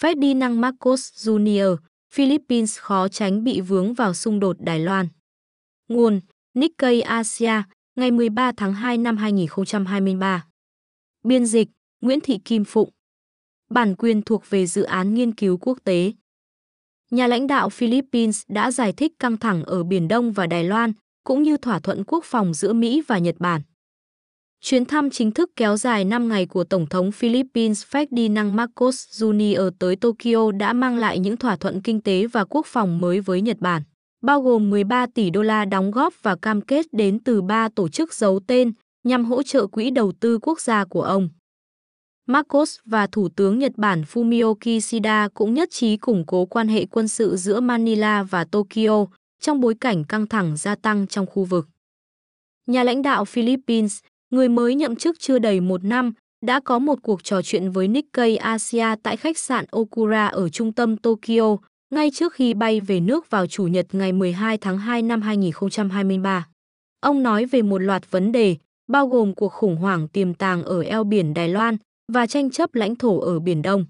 Ferdinand Marcos Jr., Philippines khó tránh bị vướng vào xung đột Đài Loan. Nguồn Nikkei Asia, ngày 13 tháng 2 năm 2023. Biên dịch Nguyễn Thị Kim Phụng. Bản quyền thuộc về dự án nghiên cứu quốc tế. Nhà lãnh đạo Philippines đã giải thích căng thẳng ở Biển Đông và Đài Loan, cũng như thỏa thuận quốc phòng giữa Mỹ và Nhật Bản. Chuyến thăm chính thức kéo dài 5 ngày của Tổng thống Philippines Ferdinand Marcos Jr. tới Tokyo đã mang lại những thỏa thuận kinh tế và quốc phòng mới với Nhật Bản, bao gồm 13 tỷ đô la đóng góp và cam kết đến từ ba tổ chức giấu tên nhằm hỗ trợ quỹ đầu tư quốc gia của ông. Marcos và Thủ tướng Nhật Bản Fumio Kishida cũng nhất trí củng cố quan hệ quân sự giữa Manila và Tokyo trong bối cảnh căng thẳng gia tăng trong khu vực. Nhà lãnh đạo Philippines, người mới nhậm chức chưa đầy một năm, đã có một cuộc trò chuyện với Nikkei Asia tại khách sạn Okura ở trung tâm Tokyo, ngay trước khi bay về nước vào Chủ nhật ngày 12 tháng 2 năm 2023. Ông nói về một loạt vấn đề, bao gồm cuộc khủng hoảng tiềm tàng ở eo biển Đài Loan và tranh chấp lãnh thổ ở Biển Đông.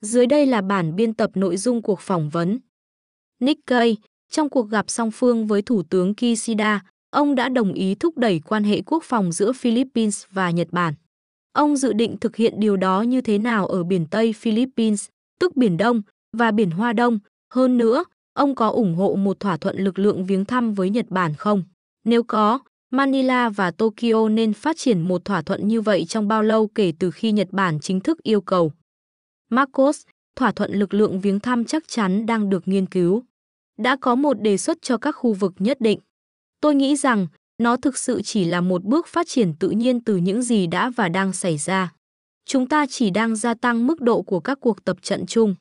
Dưới đây là bản biên tập nội dung cuộc phỏng vấn. Nikkei, trong cuộc gặp song phương với Thủ tướng Kishida, ông đã đồng ý thúc đẩy quan hệ quốc phòng giữa Philippines và Nhật Bản. Ông dự định thực hiện điều đó như thế nào ở biển Tây Philippines, tức Biển Đông và Biển Hoa Đông. Hơn nữa, ông có ủng hộ một thỏa thuận lực lượng viếng thăm với Nhật Bản không? Nếu có, Manila và Tokyo nên phát triển một thỏa thuận như vậy trong bao lâu kể từ khi Nhật Bản chính thức yêu cầu? Marcos, thỏa thuận lực lượng viếng thăm chắc chắn đang được nghiên cứu. Đã có một đề xuất cho các khu vực nhất định. Tôi nghĩ rằng nó thực sự chỉ là một bước phát triển tự nhiên từ những gì đã và đang xảy ra. Chúng ta chỉ đang gia tăng mức độ của các cuộc tập trận chung.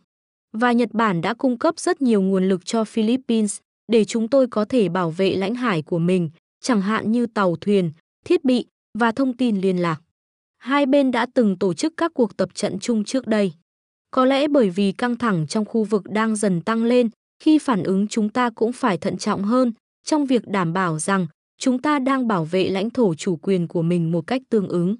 Và Nhật Bản đã cung cấp rất nhiều nguồn lực cho Philippines để chúng tôi có thể bảo vệ lãnh hải của mình, chẳng hạn như tàu thuyền, thiết bị và thông tin liên lạc. Hai bên đã từng tổ chức các cuộc tập trận chung trước đây. Có lẽ bởi vì căng thẳng trong khu vực đang dần tăng lên, khi phản ứng chúng ta cũng phải thận trọng hơn trong việc đảm bảo rằng chúng ta đang bảo vệ lãnh thổ chủ quyền của mình một cách tương ứng.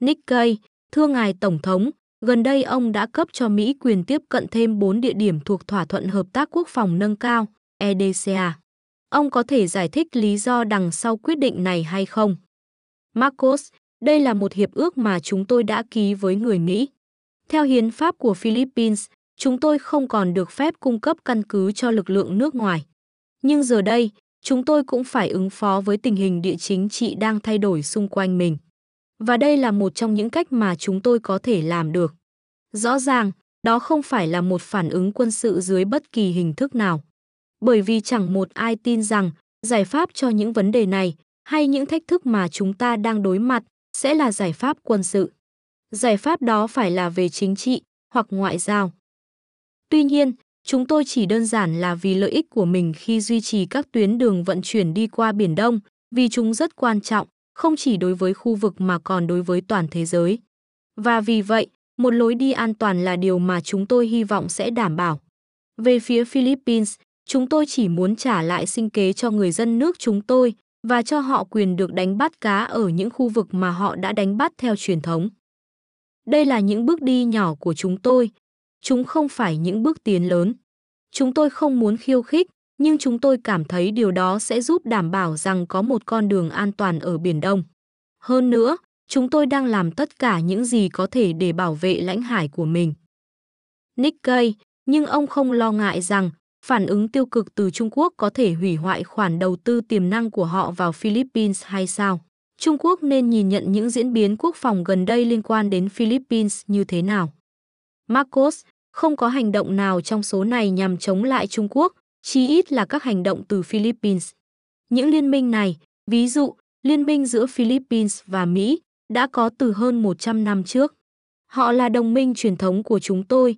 Nikkei, thưa ngài Tổng thống, gần đây ông đã cấp cho Mỹ quyền tiếp cận thêm 4 địa điểm thuộc thỏa thuận hợp tác quốc phòng nâng cao, EDCA. Ông có thể giải thích lý do đằng sau quyết định này hay không? Marcos, đây là một hiệp ước mà chúng tôi đã ký với người Mỹ. Theo hiến pháp của Philippines, chúng tôi không còn được phép cung cấp căn cứ cho lực lượng nước ngoài. Nhưng giờ đây, chúng tôi cũng phải ứng phó với tình hình địa chính trị đang thay đổi xung quanh mình. Và đây là một trong những cách mà chúng tôi có thể làm được. Rõ ràng, đó không phải là một phản ứng quân sự dưới bất kỳ hình thức nào. Bởi vì chẳng một ai tin rằng giải pháp cho những vấn đề này hay những thách thức mà chúng ta đang đối mặt sẽ là giải pháp quân sự. Giải pháp đó phải là về chính trị hoặc ngoại giao. Tuy nhiên, chúng tôi chỉ đơn giản là vì lợi ích của mình khi duy trì các tuyến đường vận chuyển đi qua Biển Đông, vì chúng rất quan trọng, không chỉ đối với khu vực mà còn đối với toàn thế giới. Và vì vậy, một lối đi an toàn là điều mà chúng tôi hy vọng sẽ đảm bảo. Về phía Philippines, chúng tôi chỉ muốn trả lại sinh kế cho người dân nước chúng tôi và cho họ quyền được đánh bắt cá ở những khu vực mà họ đã đánh bắt theo truyền thống. Đây là những bước đi nhỏ của chúng tôi, chúng không phải những bước tiến lớn. Chúng tôi không muốn khiêu khích, nhưng chúng tôi cảm thấy điều đó sẽ giúp đảm bảo rằng có một con đường an toàn ở Biển Đông. Hơn nữa, chúng tôi đang làm tất cả những gì có thể để bảo vệ lãnh hải của mình. Nikkei, nhưng ông không lo ngại rằng phản ứng tiêu cực từ Trung Quốc có thể hủy hoại khoản đầu tư tiềm năng của họ vào Philippines hay sao? Trung Quốc nên nhìn nhận những diễn biến quốc phòng gần đây liên quan đến Philippines như thế nào? Marcos, không có hành động nào trong số này nhằm chống lại Trung Quốc, chí ít là các hành động từ Philippines. Những liên minh này, ví dụ, liên minh giữa Philippines và Mỹ, đã có từ hơn 100 năm trước. Họ là đồng minh truyền thống của chúng tôi.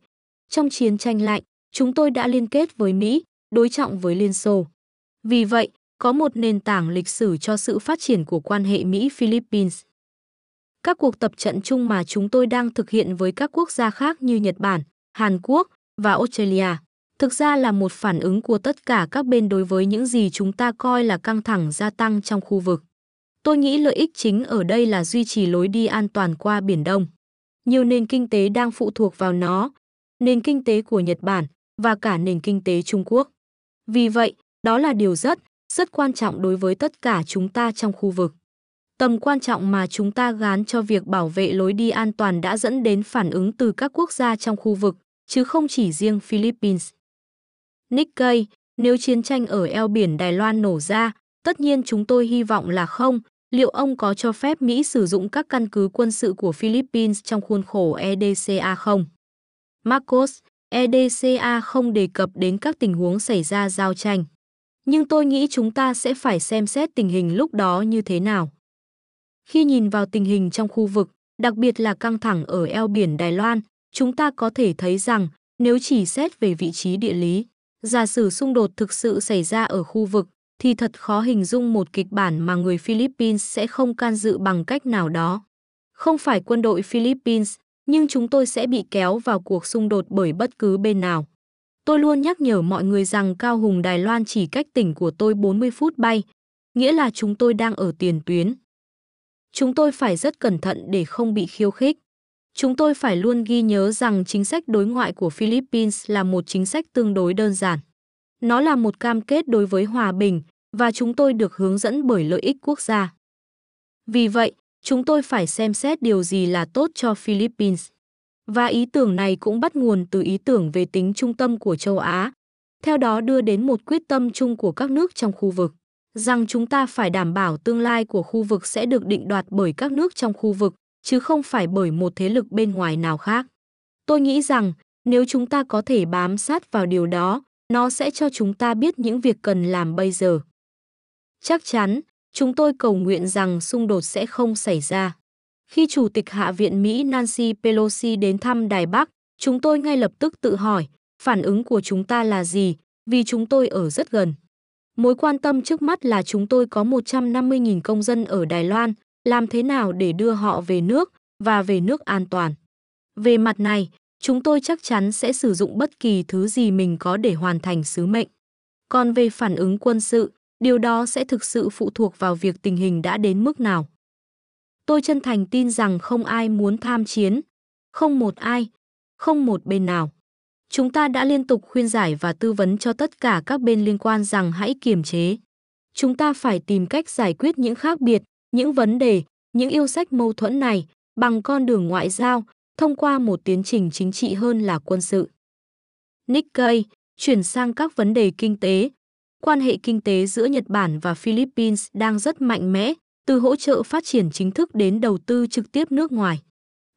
Trong chiến tranh lạnh, chúng tôi đã liên kết với Mỹ, đối trọng với Liên Xô. Vì vậy, có một nền tảng lịch sử cho sự phát triển của quan hệ Mỹ-Philippines. Các cuộc tập trận chung mà chúng tôi đang thực hiện với các quốc gia khác như Nhật Bản, Hàn Quốc và Australia thực ra là một phản ứng của tất cả các bên đối với những gì chúng ta coi là căng thẳng gia tăng trong khu vực. Tôi nghĩ lợi ích chính ở đây là duy trì lối đi an toàn qua Biển Đông. Nhiều nền kinh tế đang phụ thuộc vào nó, nền kinh tế của Nhật Bản và cả nền kinh tế Trung Quốc. Vì vậy, đó là điều rất, rất quan trọng đối với tất cả chúng ta trong khu vực. Tầm quan trọng mà chúng ta gán cho việc bảo vệ lối đi an toàn đã dẫn đến phản ứng từ các quốc gia trong khu vực, chứ không chỉ riêng Philippines. Nikkei, nếu chiến tranh ở eo biển Đài Loan nổ ra, tất nhiên chúng tôi hy vọng là không, liệu ông có cho phép Mỹ sử dụng các căn cứ quân sự của Philippines trong khuôn khổ EDCA không? Marcos, EDCA không đề cập đến các tình huống xảy ra giao tranh. Nhưng tôi nghĩ chúng ta sẽ phải xem xét tình hình lúc đó như thế nào. Khi nhìn vào tình hình trong khu vực, đặc biệt là căng thẳng ở eo biển Đài Loan, chúng ta có thể thấy rằng nếu chỉ xét về vị trí địa lý, giả sử xung đột thực sự xảy ra ở khu vực, thì thật khó hình dung một kịch bản mà người Philippines sẽ không can dự bằng cách nào đó. Không phải quân đội Philippines, nhưng chúng tôi sẽ bị kéo vào cuộc xung đột bởi bất cứ bên nào. Tôi luôn nhắc nhở mọi người rằng Cao Hùng Đài Loan chỉ cách tỉnh của tôi 40 phút bay, nghĩa là chúng tôi đang ở tiền tuyến. Chúng tôi phải rất cẩn thận để không bị khiêu khích. Chúng tôi phải luôn ghi nhớ rằng chính sách đối ngoại của Philippines là một chính sách tương đối đơn giản. Nó là một cam kết đối với hòa bình và chúng tôi được hướng dẫn bởi lợi ích quốc gia. Vì vậy, chúng tôi phải xem xét điều gì là tốt cho Philippines. Và ý tưởng này cũng bắt nguồn từ ý tưởng về tính trung tâm của châu Á, theo đó đưa đến một quyết tâm chung của các nước trong khu vực, rằng chúng ta phải đảm bảo tương lai của khu vực sẽ được định đoạt bởi các nước trong khu vực, chứ không phải bởi một thế lực bên ngoài nào khác. Tôi nghĩ rằng, nếu chúng ta có thể bám sát vào điều đó, nó sẽ cho chúng ta biết những việc cần làm bây giờ. Chắc chắn, chúng tôi cầu nguyện rằng xung đột sẽ không xảy ra. Khi Chủ tịch Hạ viện Mỹ Nancy Pelosi đến thăm Đài Bắc, chúng tôi ngay lập tức tự hỏi, phản ứng của chúng ta là gì, vì chúng tôi ở rất gần. Mối quan tâm trước mắt là chúng tôi có 150.000 công dân ở Đài Loan, làm thế nào để đưa họ về nước và về nước an toàn. Về mặt này, chúng tôi chắc chắn sẽ sử dụng bất kỳ thứ gì mình có để hoàn thành sứ mệnh. Còn về phản ứng quân sự, điều đó sẽ thực sự phụ thuộc vào việc tình hình đã đến mức nào. Tôi chân thành tin rằng không ai muốn tham chiến, không một ai, không một bên nào. Chúng ta đã liên tục khuyên giải và tư vấn cho tất cả các bên liên quan rằng hãy kiềm chế. Chúng ta phải tìm cách giải quyết những khác biệt, những vấn đề, những yêu sách mâu thuẫn này bằng con đường ngoại giao, thông qua một tiến trình chính trị hơn là quân sự. Nikkei chuyển sang các vấn đề kinh tế. Quan hệ kinh tế giữa Nhật Bản và Philippines đang rất mạnh mẽ, từ hỗ trợ phát triển chính thức đến đầu tư trực tiếp nước ngoài.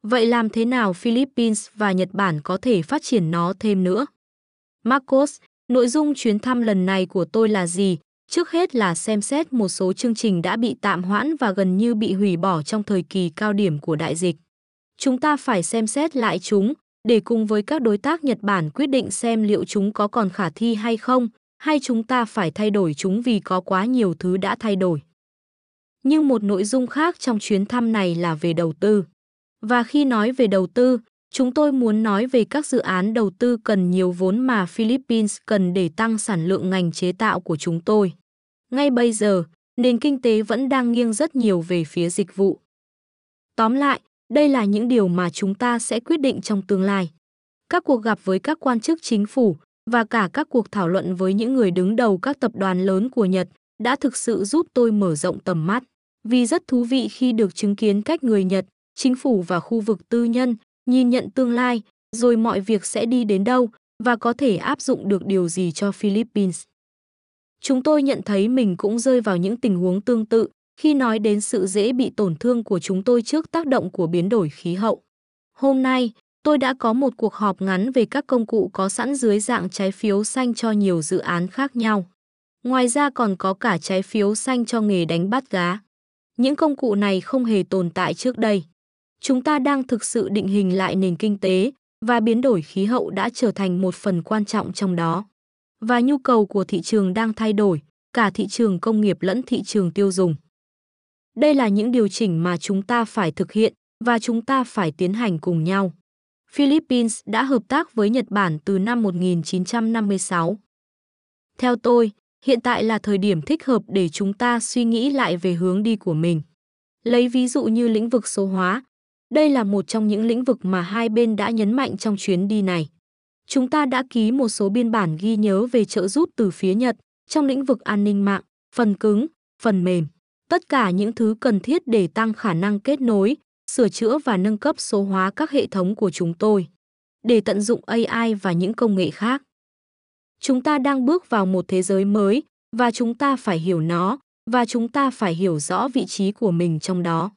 Vậy làm thế nào Philippines và Nhật Bản có thể phát triển nó thêm nữa? Marcos, nội dung chuyến thăm lần này của tôi là gì? Trước hết là xem xét một số chương trình đã bị tạm hoãn và gần như bị hủy bỏ trong thời kỳ cao điểm của đại dịch. Chúng ta phải xem xét lại chúng để cùng với các đối tác Nhật Bản quyết định xem liệu chúng có còn khả thi hay không, hay chúng ta phải thay đổi chúng vì có quá nhiều thứ đã thay đổi. Nhưng một nội dung khác trong chuyến thăm này là về đầu tư. Và khi nói về đầu tư, chúng tôi muốn nói về các dự án đầu tư cần nhiều vốn mà Philippines cần để tăng sản lượng ngành chế tạo của chúng tôi. Ngay bây giờ, nền kinh tế vẫn đang nghiêng rất nhiều về phía dịch vụ. Tóm lại, đây là những điều mà chúng ta sẽ quyết định trong tương lai. Các cuộc gặp với các quan chức chính phủ và cả các cuộc thảo luận với những người đứng đầu các tập đoàn lớn của Nhật đã thực sự giúp tôi mở rộng tầm mắt. Vì rất thú vị khi được chứng kiến cách người Nhật, chính phủ và khu vực tư nhân nhìn nhận tương lai, rồi mọi việc sẽ đi đến đâu và có thể áp dụng được điều gì cho Philippines. Chúng tôi nhận thấy mình cũng rơi vào những tình huống tương tự khi nói đến sự dễ bị tổn thương của chúng tôi trước tác động của biến đổi khí hậu. Hôm nay, tôi đã có một cuộc họp ngắn về các công cụ có sẵn dưới dạng trái phiếu xanh cho nhiều dự án khác nhau. Ngoài ra còn có cả trái phiếu xanh cho nghề đánh bắt cá. Những công cụ này không hề tồn tại trước đây. Chúng ta đang thực sự định hình lại nền kinh tế và biến đổi khí hậu đã trở thành một phần quan trọng trong đó. Và nhu cầu của thị trường đang thay đổi, cả thị trường công nghiệp lẫn thị trường tiêu dùng. Đây là những điều chỉnh mà chúng ta phải thực hiện và chúng ta phải tiến hành cùng nhau. Philippines đã hợp tác với Nhật Bản từ năm 1956. Theo tôi, hiện tại là thời điểm thích hợp để chúng ta suy nghĩ lại về hướng đi của mình. Lấy ví dụ như lĩnh vực số hóa, đây là một trong những lĩnh vực mà hai bên đã nhấn mạnh trong chuyến đi này. Chúng ta đã ký một số biên bản ghi nhớ về trợ giúp từ phía Nhật trong lĩnh vực an ninh mạng, phần cứng, phần mềm. Tất cả những thứ cần thiết để tăng khả năng kết nối, sửa chữa và nâng cấp số hóa các hệ thống của chúng tôi để tận dụng AI và những công nghệ khác. Chúng ta đang bước vào một thế giới mới và chúng ta phải hiểu nó và chúng ta phải hiểu rõ vị trí của mình trong đó.